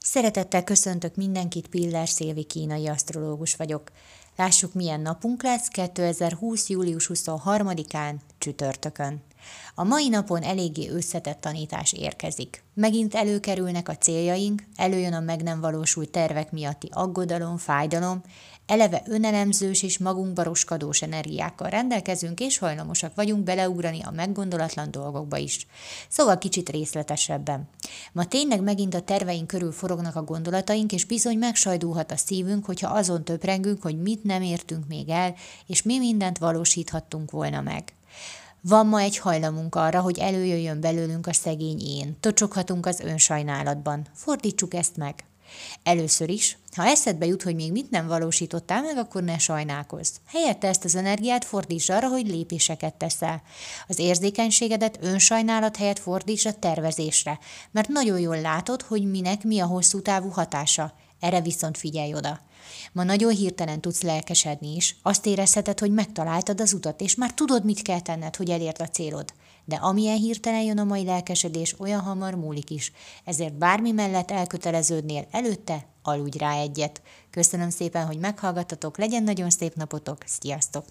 Szeretettel köszöntök mindenkit, Piller Szilvi kínai asztrológus vagyok. Lássuk, milyen napunk lesz 2020. július 23-án, csütörtökön. A mai napon eléggé összetett tanítás érkezik. Megint előkerülnek a céljaink, előjön a meg nem valósult tervek miatti aggodalom, fájdalom, eleve önelemzős és magunkba roskadós energiákkal rendelkezünk, és hajlamosak vagyunk beleugrani a meggondolatlan dolgokba is. Szóval kicsit részletesebben. Ma tényleg megint a terveink körül forognak a gondolataink, és bizony megsajdulhat a szívünk, hogyha azon töprengünk, hogy mit nem értünk még el, és mi mindent valósíthattunk volna meg. Van ma egy hajlamunk arra, hogy előjöjjön belőlünk a szegény én. Tocsoghatunk az önsajnálatban. Fordítsuk ezt meg. Először is, ha eszedbe jut, hogy még mit nem valósítottál meg, akkor ne sajnálkozz. Helyette ezt az energiát fordítsd arra, hogy lépéseket teszel. Az érzékenységedet önsajnálat helyett fordítsd a tervezésre, mert nagyon jól látod, hogy minek mi a hosszú távú hatása. Erre viszont figyelj oda. Ma nagyon hirtelen tudsz lelkesedni is. Azt érezheted, hogy megtaláltad az utat, és már tudod, mit kell tenned, hogy elérd a célod. De amilyen hirtelen jön a mai lelkesedés, olyan hamar múlik is. Ezért bármi mellett elköteleződnél előtte, aludj rá egyet. Köszönöm szépen, hogy meghallgattatok, legyen nagyon szép napotok, sziasztok!